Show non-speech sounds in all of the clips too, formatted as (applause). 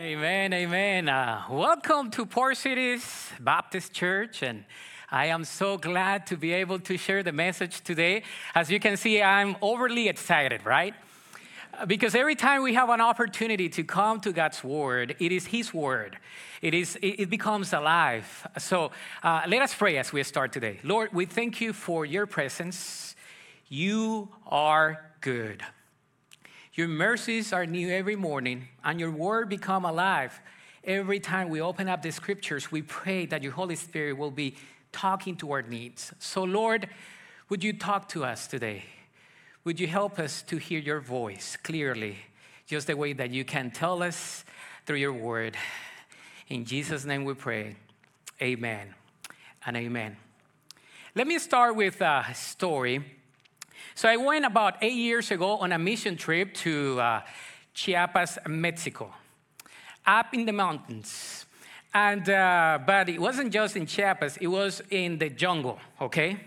Amen, amen. Uh, welcome to Port Cities Baptist Church, and I am so glad to be able to share the message today. As you can see, I'm overly excited, right? Uh, Because every time we have an opportunity to come to God's Word, it is His Word. It, is, it becomes alive. So uh, let us pray as we start today. Lord, we thank you for your presence. You are good. Your mercies are new every morning, and your word become alive. Every time we open up the scriptures, we pray that your Holy Spirit will be talking to our needs. So, Lord, would you talk to us today? Would you help us to hear your voice clearly, just the way that you can tell us through your word? In Jesus' name we pray. Amen and amen. Let me start with a story. So I went about eight years ago on a mission trip to uh, Chiapas, Mexico, up in the mountains. And, uh, but it wasn't just in Chiapas, it was in the jungle, okay?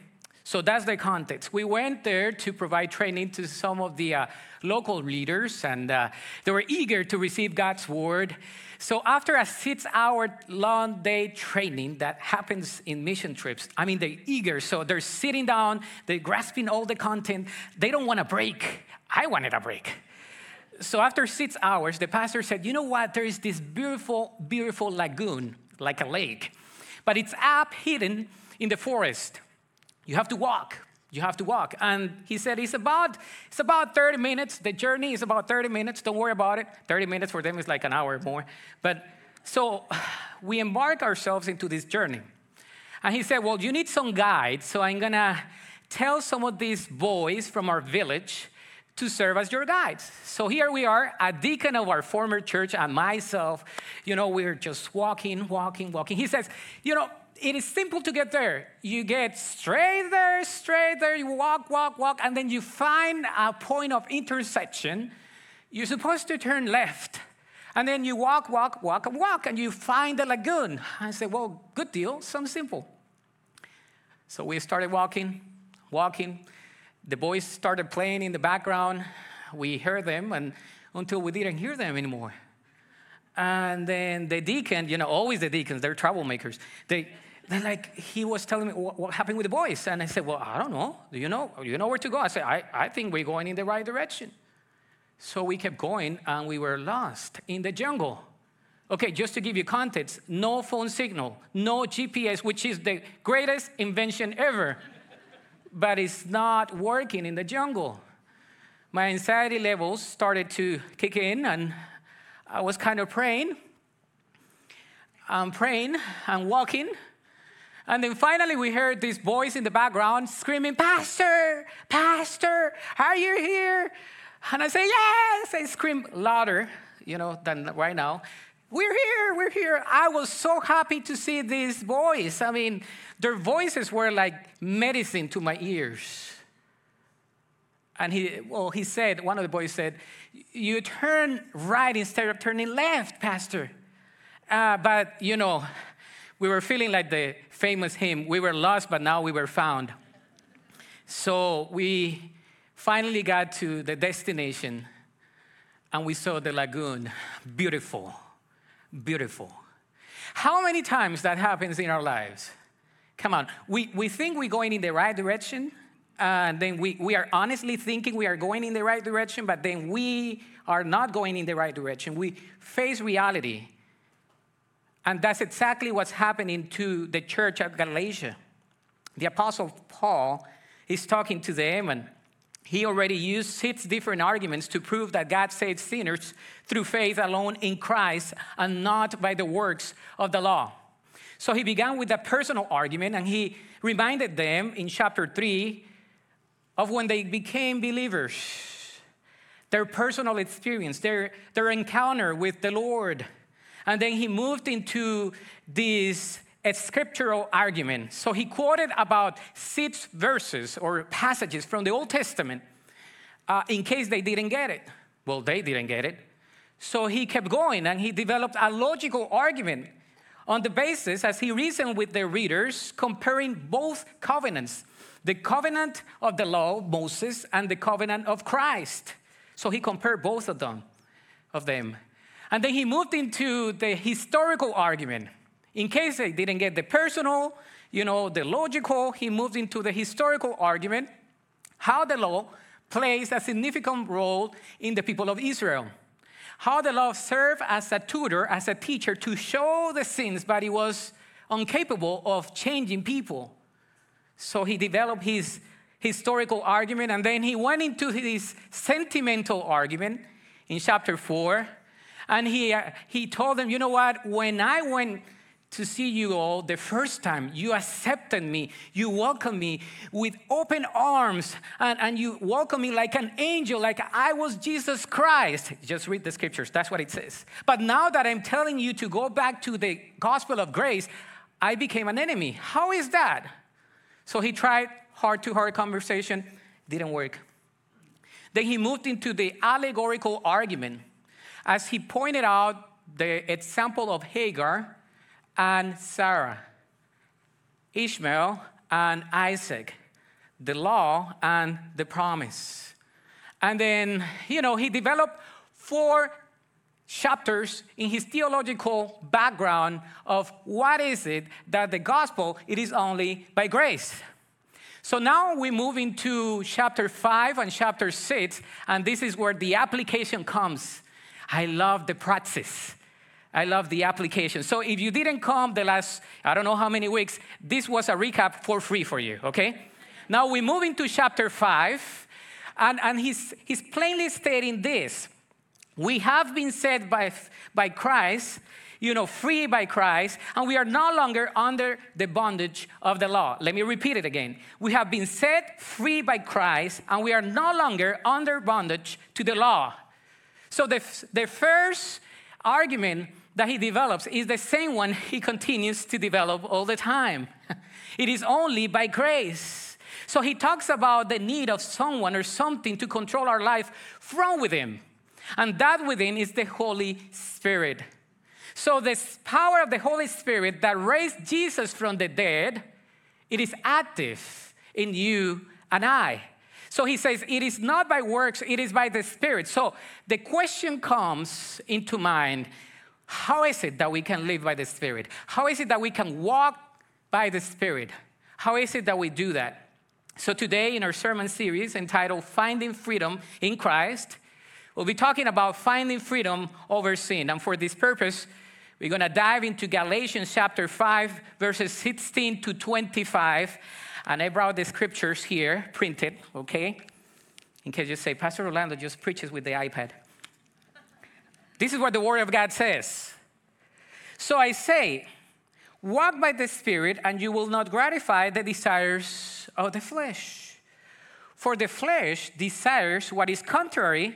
So that's the context. We went there to provide training to some of the uh, local leaders, and uh, they were eager to receive God's word. So after a six-hour long day training that happens in mission trips, I mean they're eager, so they're sitting down, they're grasping all the content. They don't want a break. I wanted a break. So after six hours, the pastor said, "You know what? There is this beautiful, beautiful lagoon, like a lake, but it's up hidden in the forest." You have to walk. You have to walk. And he said, it's about, it's about 30 minutes. The journey is about 30 minutes. Don't worry about it. 30 minutes for them is like an hour more. But so (sighs) we embark ourselves into this journey. And he said, Well, you need some guides. So I'm going to tell some of these boys from our village to serve as your guides. So here we are, a deacon of our former church and myself. You know, we're just walking, walking, walking. He says, You know, it is simple to get there. You get straight there, straight there, you walk, walk, walk, and then you find a point of intersection. You're supposed to turn left. And then you walk, walk, walk, and walk, and you find the lagoon. I said, Well, good deal, sounds simple. So we started walking, walking. The boys started playing in the background. We heard them and until we didn't hear them anymore. And then the deacon, you know, always the deacons, they're troublemakers. They, they're like, he was telling me what, what, happened with the boys. And I said, Well, I don't know. Do you know? You know where to go? I said, I, I think we're going in the right direction. So we kept going and we were lost in the jungle. Okay, just to give you context, no phone signal, no GPS, which is the greatest invention ever, but it's not working in the jungle. My anxiety levels started to kick in, and I was kind of praying. I'm praying and walking. And then finally, we heard this voice in the background screaming, Pastor, Pastor, are you here? And I say, Yes. I scream louder, you know, than right now. We're here, we're here. I was so happy to see these boys. I mean, their voices were like medicine to my ears. And he, well, he said, one of the boys said, You turn right instead of turning left, Pastor. Uh, but, you know, we were feeling like the famous hymn, we were lost, but now we were found. So we finally got to the destination and we saw the lagoon. Beautiful, beautiful. How many times that happens in our lives? Come on, we, we think we're going in the right direction, and then we, we are honestly thinking we are going in the right direction, but then we are not going in the right direction. We face reality. And that's exactly what's happening to the church at Galatia. The Apostle Paul is talking to them, and he already used six different arguments to prove that God saves sinners through faith alone in Christ and not by the works of the law. So he began with a personal argument, and he reminded them in chapter 3 of when they became believers, their personal experience, their, their encounter with the Lord. And then he moved into this scriptural argument. So he quoted about six verses or passages from the Old Testament uh, in case they didn't get it. Well, they didn't get it. So he kept going and he developed a logical argument on the basis, as he reasoned with the readers, comparing both covenants the covenant of the law, Moses, and the covenant of Christ. So he compared both of them. Of them. And then he moved into the historical argument. In case they didn't get the personal, you know, the logical, he moved into the historical argument how the law plays a significant role in the people of Israel. How the law served as a tutor, as a teacher to show the sins, but it was incapable of changing people. So he developed his historical argument and then he went into his sentimental argument in chapter 4 and he, uh, he told them, you know what, when I went to see you all the first time. You accepted me. You welcomed me with open arms, and, and you welcomed me like an angel, like I was Jesus Christ. Just read the scriptures, that's what it says. But now that I'm telling you to go back to the gospel of grace, I became an enemy. How is that? So he tried heart to heart conversation, didn't work. Then he moved into the allegorical argument as he pointed out the example of Hagar and Sarah, Ishmael and Isaac, the law and the promise. And then, you know, he developed four chapters in his theological background of what is it that the gospel it is only by grace so now we move into chapter 5 and chapter 6 and this is where the application comes i love the praxis I love the application. So if you didn't come the last, I don't know how many weeks, this was a recap for free for you, okay? Now we move into chapter five, and, and he's, he's plainly stating this. We have been set by, by Christ, you know, free by Christ, and we are no longer under the bondage of the law. Let me repeat it again. We have been set free by Christ, and we are no longer under bondage to the law. So the, the first argument that he develops is the same one he continues to develop all the time. (laughs) It is only by grace. So he talks about the need of someone or something to control our life from within. And that within is the Holy Spirit. So this power of the Holy Spirit that raised Jesus from the dead, it is active in you and I. So he says, it is not by works, it is by the Spirit. So the question comes into mind how is it that we can live by the Spirit? How is it that we can walk by the Spirit? How is it that we do that? So, today in our sermon series entitled Finding Freedom in Christ, we'll be talking about finding freedom over sin. And for this purpose, we're going to dive into Galatians chapter 5, verses 16 to 25. And I brought the scriptures here printed, okay? In case you say, Pastor Rolando just preaches with the iPad. This is what the Word of God says. So I say, walk by the Spirit, and you will not gratify the desires of the flesh. For the flesh desires what is contrary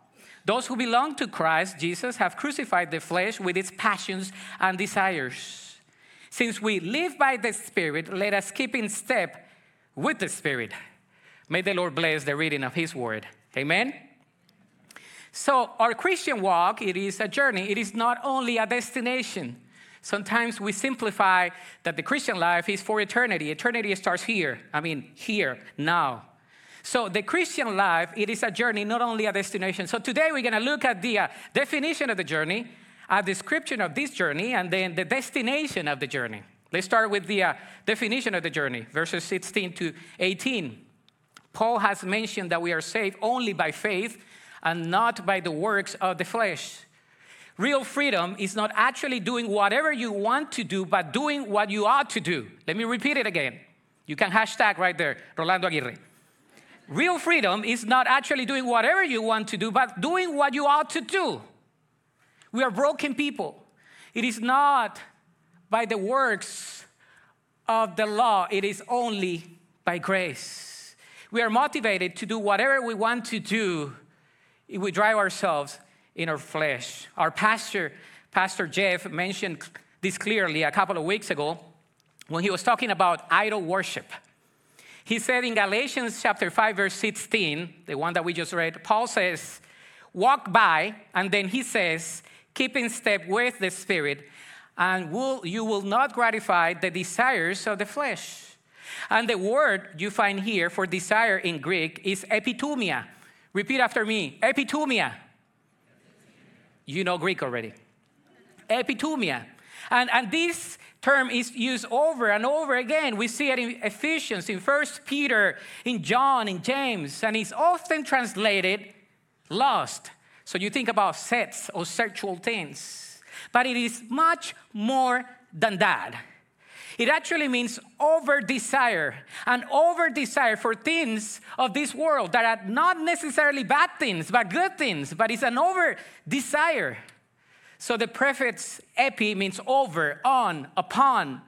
Those who belong to Christ Jesus have crucified the flesh with its passions and desires. Since we live by the Spirit, let us keep in step with the Spirit. May the Lord bless the reading of His word. Amen. So, our Christian walk, it is a journey. It is not only a destination. Sometimes we simplify that the Christian life is for eternity. Eternity starts here. I mean, here, now. So the Christian life, it is a journey, not only a destination. So today we're going to look at the uh, definition of the journey, a description of this journey, and then the destination of the journey. Let's start with the uh, definition of the journey, verses 16 to 18. Paul has mentioned that we are saved only by faith and not by the works of the flesh. real freedom is not actually doing whatever you want to do, but doing what you ought to do. Let me repeat it again. You can hashtag right there, Rolando Aguirre. Real freedom is not actually doing whatever you want to do, but doing what you ought to do. We are broken people. It is not by the works of the law, it is only by grace. We are motivated to do whatever we want to do if we drive ourselves in our flesh. Our pastor, Pastor Jeff, mentioned this clearly a couple of weeks ago when he was talking about idol worship. He said in Galatians chapter 5, verse 16, the one that we just read, Paul says, Walk by, and then he says, Keep in step with the Spirit, and will, you will not gratify the desires of the flesh. And the word you find here for desire in Greek is epithumia. Repeat after me epithumia. You know Greek already. Epithumia. And, and this term is used over and over again. We see it in Ephesians, in First Peter, in John, in James, and it's often translated lust. So you think about sex or sexual things. But it is much more than that. It actually means over desire, an over desire for things of this world that are not necessarily bad things, but good things, but it's an over desire. So the prefix epi means over, on, upon.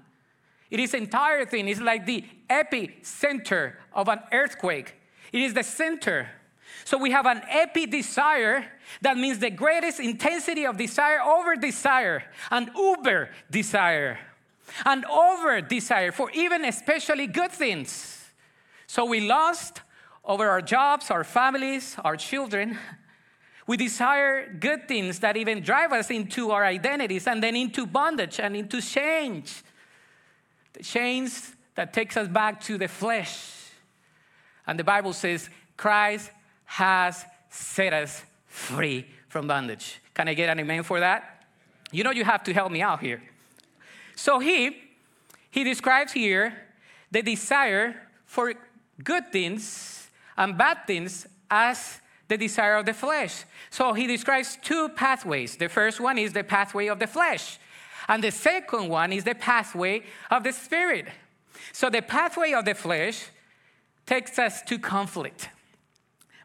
It is entire thing. It's like the epicenter of an earthquake. It is the center. So we have an epi desire that means the greatest intensity of desire over desire, an uber desire and over desire for even especially good things. So we lust over our jobs, our families, our children. (laughs) We desire good things that even drive us into our identities and then into bondage and into change. The chains that takes us back to the flesh. And the Bible says Christ has set us free from bondage. Can I get an amen for that? You know you have to help me out here. So he, he describes here the desire for good things and bad things as the desire of the flesh. So he describes two pathways. The first one is the pathway of the flesh, and the second one is the pathway of the spirit. So the pathway of the flesh takes us to conflict.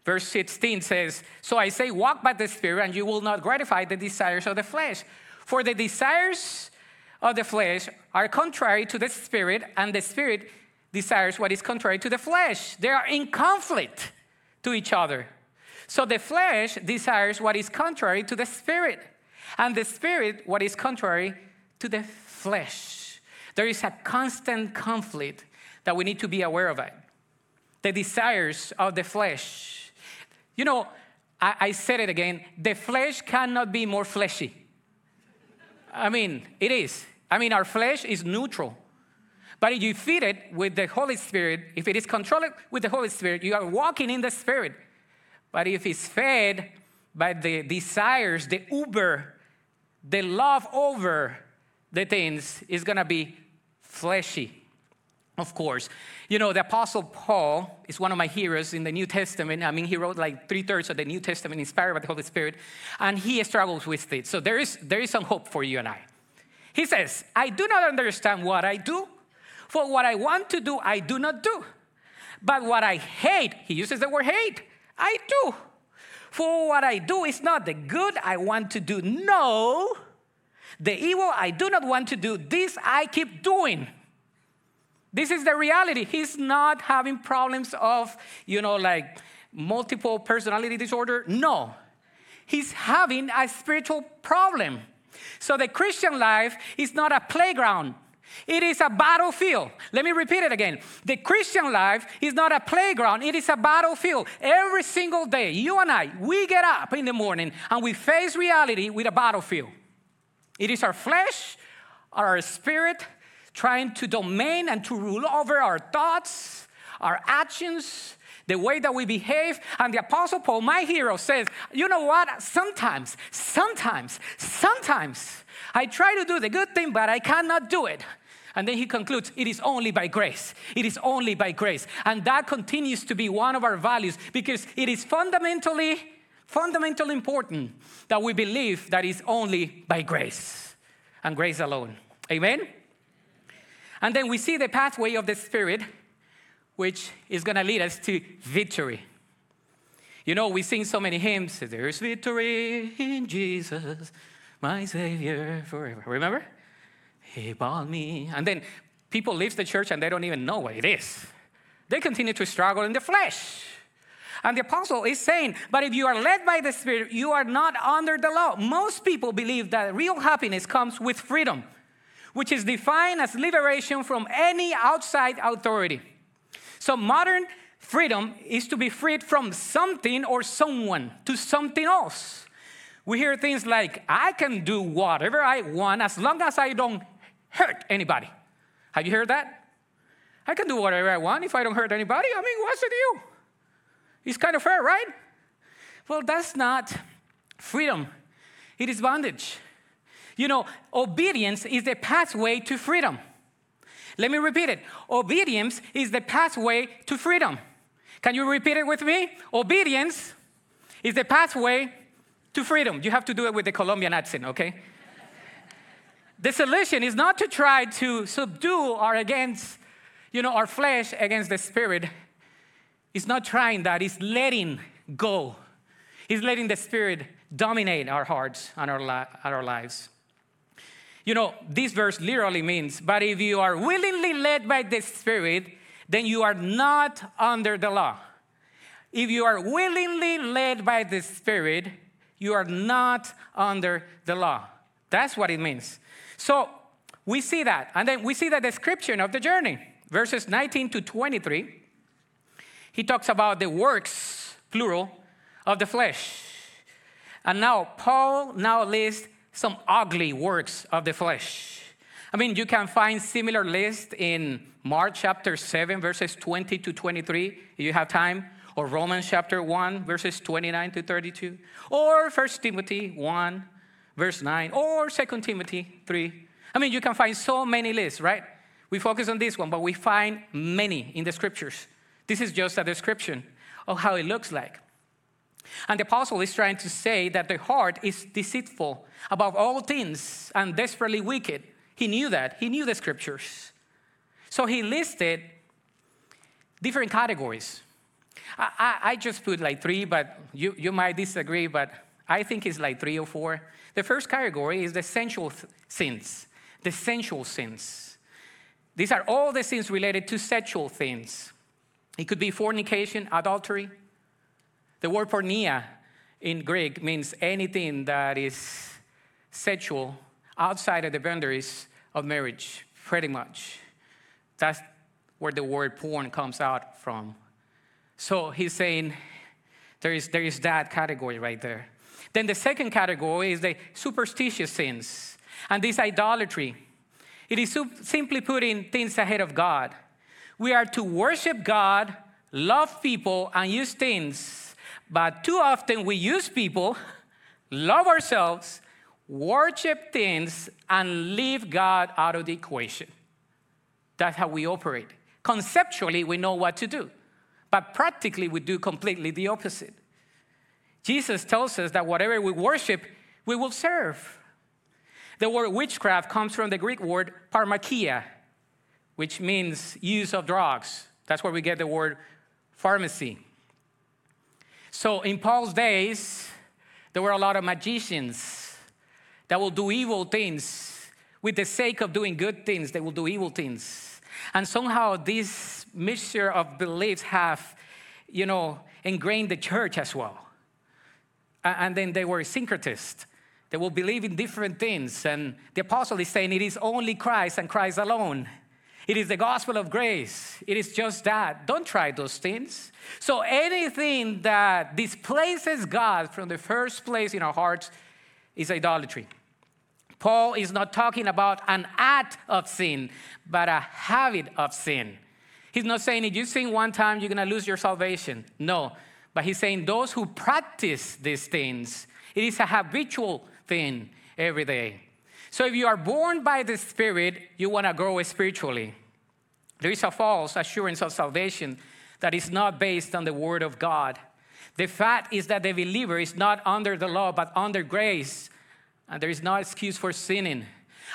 Verse 16 says, So I say, walk by the Spirit, and you will not gratify the desires of the flesh. For the desires of the flesh are contrary to the spirit, and the spirit desires what is contrary to the flesh. They are in conflict to each other. So the flesh desires what is contrary to the spirit, and the spirit what is contrary to the flesh. There is a constant conflict that we need to be aware of it. The desires of the flesh. You know, I, I said it again the flesh cannot be more fleshy. I mean, it is. I mean, our flesh is neutral. But if you feed it with the Holy Spirit, if it is controlled with the Holy Spirit, you are walking in the Spirit. But if it's fed by the desires, the uber, the love over the things, is gonna be fleshy, of course. You know, the Apostle Paul is one of my heroes in the New Testament. I mean, he wrote like three thirds of the New Testament inspired by the Holy Spirit, and he struggles with it. So there is, there is some hope for you and I. He says, I do not understand what I do, for what I want to do, I do not do. But what I hate, he uses the word hate, I do. For what I do is not the good I want to do. No, the evil I do not want to do, this I keep doing. This is the reality. He's not having problems of, you know, like multiple personality disorder. No, he's having a spiritual problem. So the Christian life is not a playground. It is a battlefield. Let me repeat it again. The Christian life is not a playground, it is a battlefield. Every single day, you and I, we get up in the morning and we face reality with a battlefield. It is our flesh, our spirit, trying to domain and to rule over our thoughts, our actions, the way that we behave. And the Apostle Paul, my hero, says, You know what? Sometimes, sometimes, sometimes I try to do the good thing, but I cannot do it. And then he concludes, it is only by grace. It is only by grace. And that continues to be one of our values because it is fundamentally Fundamentally important that we believe that it's only by grace and grace alone. Amen? And then we see the pathway of the Spirit, which is going to lead us to victory. You know, we sing so many hymns. There's victory in Jesus, my Savior forever. Remember? He bought me. And then people leave the church and they don't even know what it is. They continue to struggle in the flesh. And the apostle is saying, but if you are led by the Spirit, you are not under the law. Most people believe that real happiness comes with freedom, which is defined as liberation from any outside authority. So modern freedom is to be freed from something or someone to something else. We hear things like, I can do whatever I want as long as I don't hurt anybody. Have you heard that? I can do whatever I want if I don't hurt anybody. I mean, what's it you? It's kind of fair, right? Well, that's not freedom, it is bondage. You know, obedience is the pathway to freedom. Let me repeat it obedience is the pathway to freedom. Can you repeat it with me? Obedience is the pathway to freedom. You have to do it with the Colombian accent, okay? The solution is not to try to subdue or against, you know, our flesh against the spirit. It's not trying that, it's letting go. It's letting the spirit dominate our hearts and our, li- our lives. You know, this verse literally means, but if you are willingly led by the spirit, then you are not under the law. If you are willingly led by the Spirit, you are not under the law. That's what it means. So we see that. And then we see the description of the journey, verses 19 to 23. He talks about the works, plural, of the flesh. And now Paul now lists some ugly works of the flesh. I mean, you can find similar list in Mark chapter 7, verses 20 to 23, if you have time, or Romans chapter 1, verses 29 to 32, or 1 Timothy 1, verse 9, or 2 Timothy 3. I mean, you can find so many lists, right? We focus on this one, but we find many in the scriptures. This is just a description of how it looks like. And the apostle is trying to say that the heart is deceitful above all things and desperately wicked. He knew that. He knew the scriptures. So he listed different categories. I, I, I, just put like three, but you, you might disagree, but I think it's like three or four. The first category is the sensual th- sins, the sensual sins. These are all the sins related to sexual things. It could be fornication, adultery. The word porneia in Greek means anything that is sexual outside of the boundaries of marriage, pretty much. That's where the word porn comes out from. So he's saying there is, there is that category right there. Then the second category is the superstitious sins. And this idolatry. It is simply putting things ahead of God. We are to worship God, love people, and use things. But too often we use people, (laughs) love ourselves, worship things, and leave God out of the equation. That's how we operate. Conceptually, we know what to do, but practically, we do completely the opposite. Jesus tells us that whatever we worship, we will serve. The word witchcraft comes from the Greek word pharmakia, which means use of drugs. That's where we get the word pharmacy. So in Paul's days, there were a lot of magicians that will do evil things with the sake of doing good things, they will do evil things. And somehow this mixture of beliefs have, you know, ingrained the church as well. And then they were syncretists. They will believe in different things. And the apostle is saying it is only Christ and Christ alone. It is the gospel of grace. It is just that. Don't try those things. So anything that displaces God from the first place in our hearts is idolatry. Paul is not talking about an act of sin, but a habit of sin. He's not saying if you sin one time, you're going to lose your salvation. No. But he's saying those who practice these things, it is a habitual thing every day. So if you are born by the Spirit, you want to grow spiritually. There is a false assurance of salvation that is not based on the Word of God. The fact is that the believer is not under the law, but under grace, and there is no excuse for sinning.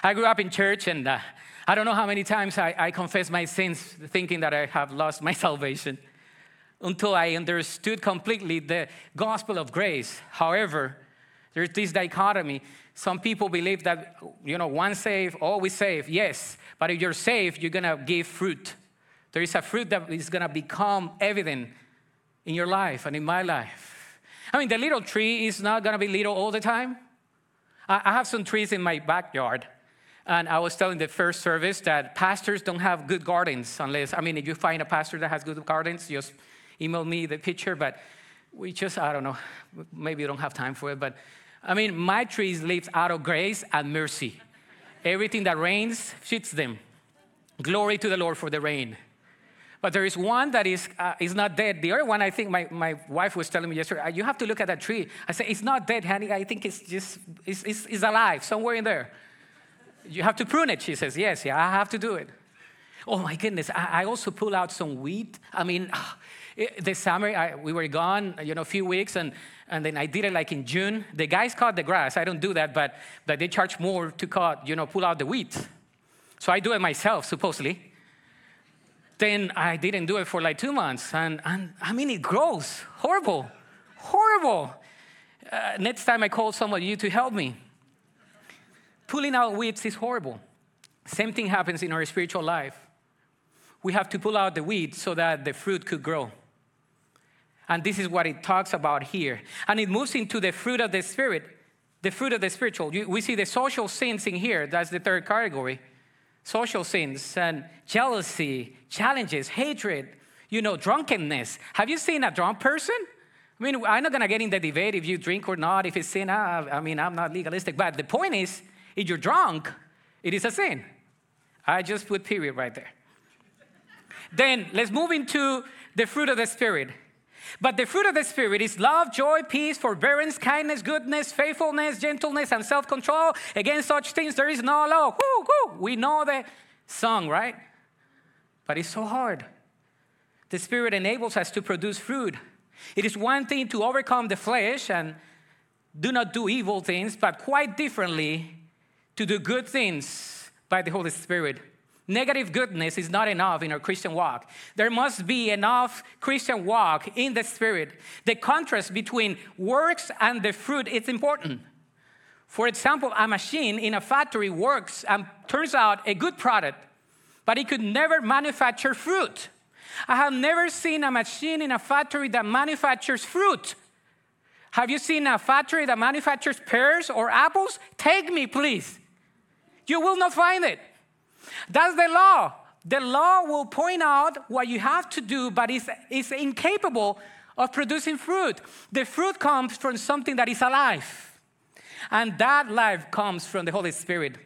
I grew up in church, and uh, I don't know how many times I, I confess my sins thinking that I have lost my (laughs) salvation until I understood completely the gospel of grace. However, there's this dichotomy. Some people believe that, you know, once saved, always saved. Yes, but if you're saved, you're gonna give fruit. There is a fruit that is gonna become evident in your life and in my life. I mean, the little tree is not gonna be little all the time. I have some trees in my backyard. And I was telling the first service that pastors don't have good gardens unless, I mean, if you find a pastor that has good gardens, just email me the picture. But we just, I don't know, maybe you don't have time for it. But I mean, my trees live out of grace and mercy. Everything that rains fits them. Glory to the Lord for the rain. But there is one that is, uh, is not dead. The other one, I think my, my wife was telling me yesterday, uh, you have to look at that tree. I said, it's not dead, honey. I think it's just, it's, it's, it's alive somewhere in there. You have to prune it. She says, yes, yeah, I have to do it. Oh my goodness. I, I also pull out some wheat. I mean, this summer, I, we were gone, you know, a few weeks, and, and then I did it like in June. The guys cut the grass. I don't do that, but, but they charge more to cut, you know, pull out the weeds. So I do it myself, supposedly. Then I didn't do it for like two months, and, and I mean, it grows. Horrible. Horrible. Uh, next time I call some of you to help me. Pulling out weeds is horrible. Same thing happens in our spiritual life. We have to pull out the weeds so that the fruit could grow. And this is what it talks about here. And it moves into the fruit of the Spirit, the fruit of the spiritual. We see the social sins in here. That's the third category. Social sins and jealousy, challenges, hatred, you know, drunkenness. Have you seen a drunk person? I mean, I'm not going to get in the debate if you drink or not, if it's sin. I mean, I'm not legalistic. But the point is, if you're drunk, it is a sin. I just put period right there. then let's move into the fruit of the Spirit. But the fruit of the Spirit is love, joy, peace, forbearance, kindness, goodness, faithfulness, gentleness, and self control. Against such things, there is no law. Woo, woo. We know the song, right? But it's so hard. The Spirit enables us to produce fruit. It is one thing to overcome the flesh and do not do evil things, but quite differently to do good things by the Holy Spirit. Negative goodness is not enough in our Christian walk. There must be enough Christian walk in the Spirit. The contrast between works and the fruit is important. For example, a machine in a factory works and turns out a good product, but it could never manufacture fruit. I have never seen a machine in a factory that manufactures fruit. Have you seen a factory that manufactures pears or apples? Take me, please. You will not find it. That's the law. The law will point out what you have to do, but it's, it's incapable of producing fruit. The fruit comes from something that is alive. And that life comes from the Holy Spirit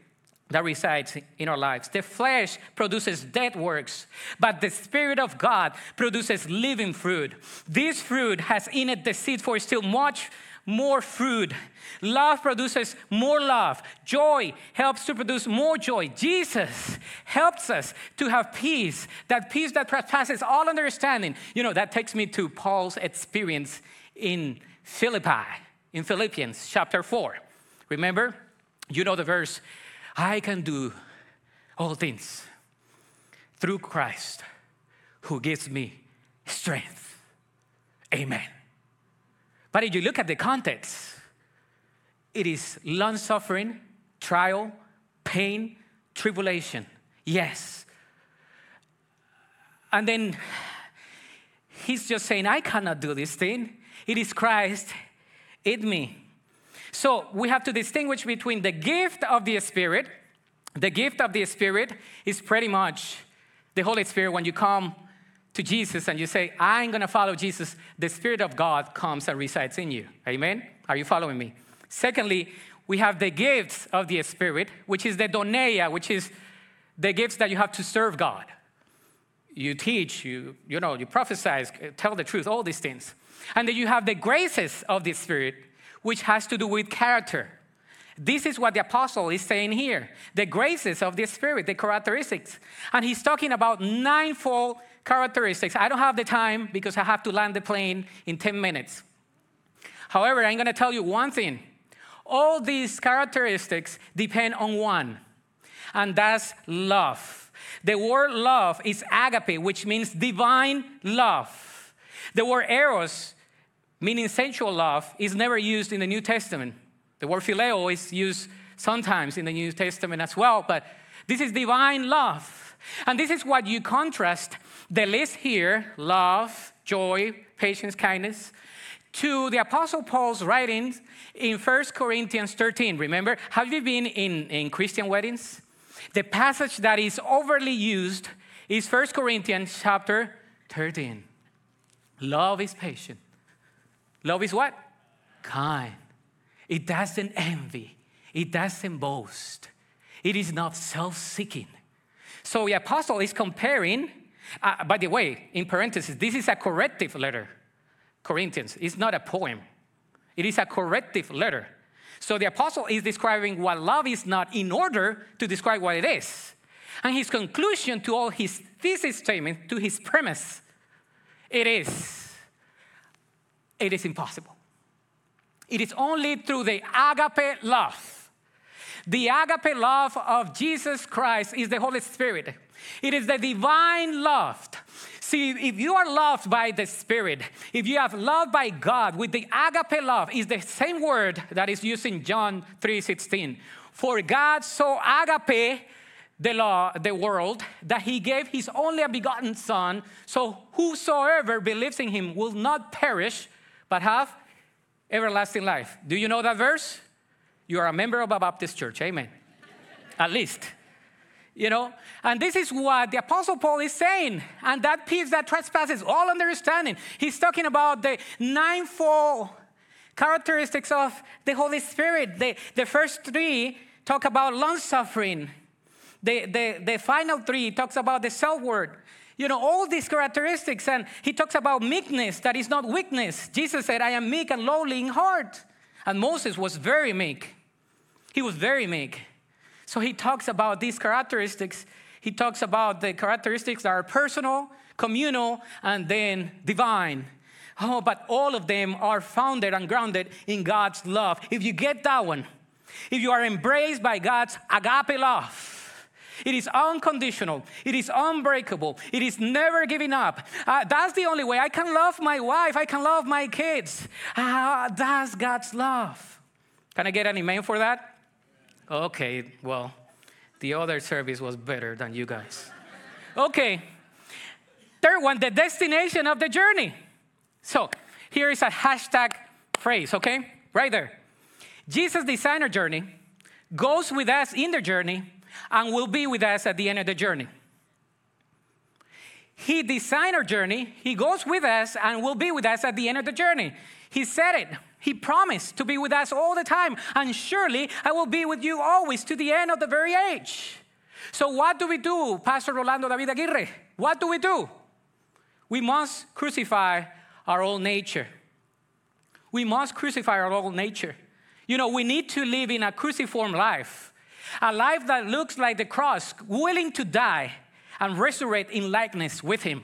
that resides in our lives. The flesh produces dead works, but the Spirit of God produces living fruit. This fruit has in it the seed for still much more fruit. Love produces more love. Joy helps to produce more joy. Jesus helps us to have peace, that peace that passes all understanding. You know, that takes me to Paul's experience in Philippi, in Philippians chapter 4. Remember? You know the verse I can do all things through Christ who gives me strength. Amen. But if you look at the context, it is long suffering, trial, pain, tribulation. Yes. And then he's just saying, I cannot do this thing. It is Christ in me. So we have to distinguish between the gift of the Spirit. The gift of the Spirit is pretty much the Holy Spirit when you come to Jesus and you say, I'm going to follow Jesus, the Spirit of God comes and resides in you. Amen? Are you following me? Secondly, we have the gifts of the Spirit, which is the doneia, which is the gifts that you have to serve God. You teach, you, you know, you prophesy, tell the truth, all these things. And then you have the graces of the Spirit, which has to do with character. This is what the apostle is saying here the graces of the Spirit, the characteristics. And he's talking about ninefold characteristics. I don't have the time because I have to land the plane in 10 minutes. However, I'm going to tell you one thing. All these characteristics depend on one, and that's love. The word love is agape, which means divine love. The word eros, meaning sensual love, is never used in the New Testament. The word phileo is used sometimes in the New Testament as well, but this is divine love. And this is what you contrast the list here love, joy, patience, kindness to the Apostle Paul's writings in 1 Corinthians 13. Remember, have you been in, in Christian weddings? The passage that is overly used is 1 Corinthians chapter 13. Love is patient. Love is what? Kind. It doesn't envy. It doesn't boast. It is not self seeking. So the apostle is comparing, uh, by the way, in parentheses, this is a corrective letter. Corinthians, it's not a poem, it is a corrective letter. So the apostle is describing what love is not in order to describe what it is. And his conclusion to all his thesis statement, to his premise, it is, it is impossible. It is only through the agape love. The agape love of Jesus Christ is the Holy Spirit. It is the divine love. See, if you are loved by the Spirit, if you have loved by God with the agape love, is the same word that is used in John 3:16. For God so agape the law, the world, that he gave his only begotten Son, so whosoever believes in him will not perish, but have everlasting life. Do you know that verse? You are a member of a Baptist church, amen. At least. You know, and this is what the Apostle Paul is saying, and that peace that trespasses all understanding. He's talking about the ninefold characteristics of the Holy Spirit. The, the first three talk about long suffering, the, the, the final three talks about the self word. You know, all these characteristics, and he talks about meekness that is not weakness. Jesus said, I am meek and lowly in heart. And Moses was very meek. He was very meek. So he talks about these characteristics. He talks about the characteristics that are personal, communal, and then divine. Oh, but all of them are founded and grounded in God's love. If you get that one, if you are embraced by God's agape love, it is unconditional. It is unbreakable. It is never giving up. Uh, that's the only way I can love my wife. I can love my kids. Uh, that's God's love. Can I get an amen for that? Okay, well, the other service was better than you guys. Okay. Third one, the destination of the journey. So here is a hashtag phrase, okay? Right there. Jesus designed our journey, goes with us in the journey, and will be with us at the end of the journey. He designed our journey, He goes with us, and will be with us at the end of the journey. He said it. He promised to be with us all the time, and surely I will be with you always to the end of the very age. So, what do we do, Pastor Rolando David Aguirre? What do we do? We must crucify our old nature. We must crucify our old nature. You know, we need to live in a cruciform life. A life that looks like the cross, willing to die and resurrect in likeness with Him.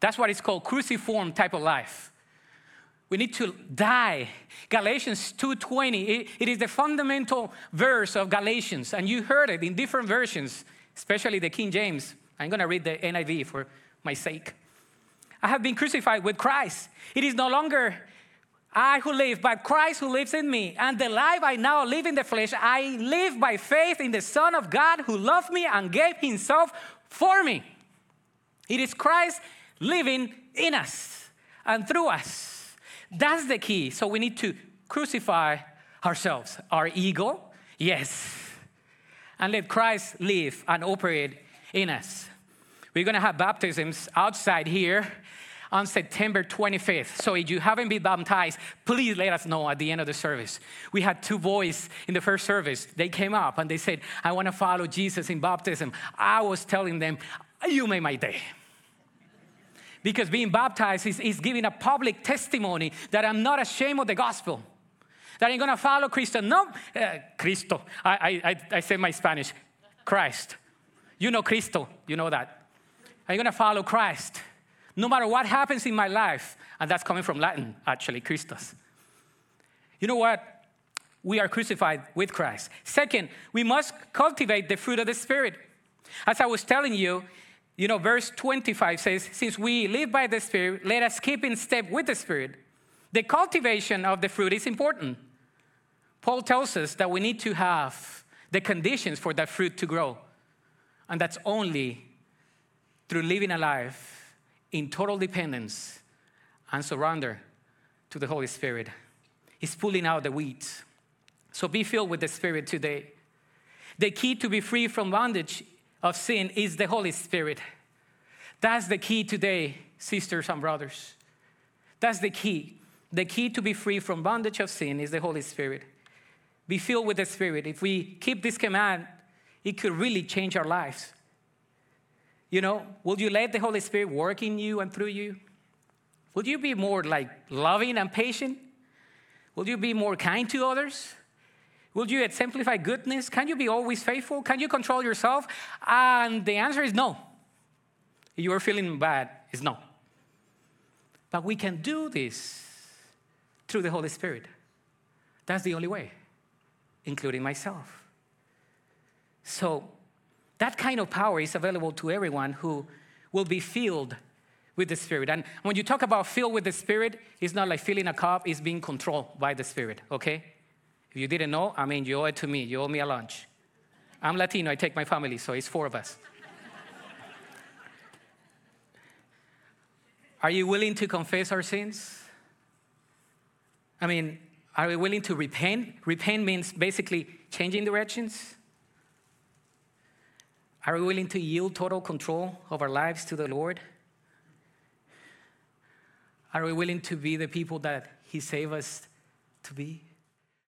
That's what it's called, cruciform type of life. We need to die. Galatians 2:20. It, it is the fundamental verse of Galatians, and you heard it in different versions, especially the King James. I'm going to read the NIV for my sake. I have been crucified with Christ. It is no longer I who live, but Christ who lives in me. And the life I now live in the flesh, I live by faith in the Son of God who loved me and gave himself for me. It is Christ living in us and through us. That's the key. So we need to crucify ourselves, our ego, yes, and let Christ live and operate in us. We're going to have baptisms outside here on September 25th. So if you haven't been baptized, please let us know at the end of the service. We had two boys in the first service. They came up and they said, I want to follow Jesus in baptism. I was telling them, You made my day. Because being baptized is, is giving a public testimony that I'm not ashamed of the gospel. That I'm gonna follow Cristo. No, uh, Cristo. I, I, I say my Spanish, Christ. You know Cristo, you know that. You going to follow Christ? No matter what happens in my life, and that's coming from Latin, actually, Christus. You know what? We are crucified with Christ. Second, we must cultivate the fruit of the Spirit. As I was telling you, you know, verse 25 says, Since we live by the Spirit, let us keep in step with the Spirit. The cultivation of the fruit is important. Paul tells us that we need to have the conditions for that fruit to grow. And that's only through living a life in total dependence and surrender to the Holy Spirit. He's pulling out the weeds. So be filled with the Spirit today. The key to be free from bondage of sin is the Holy Spirit. That's the key today, sisters and brothers. That's the key. The key to be free from bondage of sin is the Holy Spirit. Be filled with the Spirit. If we keep this command, it could really change our lives. You know, will you let the Holy Spirit work in you and through you? Will you be more like loving and patient? Will you be more kind to others? Will you exemplify goodness? Can you be always faithful? Can you control yourself? And the answer is no. If you are feeling bad, it's no. But we can do this through the Holy Spirit. That's the only way, including myself. So, that kind of power is available to everyone who will be filled with the Spirit. And when you talk about filled with the Spirit, it's not like filling a cup, it's being controlled by the Spirit, okay? If you didn't know, I mean, you owe it to me. You owe me a lunch. I'm Latino, I take my family, so it's four of us. (laughs) Are you willing to confess our sins? I mean, are we willing to repent? Repent means basically changing directions. Are we willing to yield total control of our lives to the Lord? Are we willing to be the people that He saved us to be?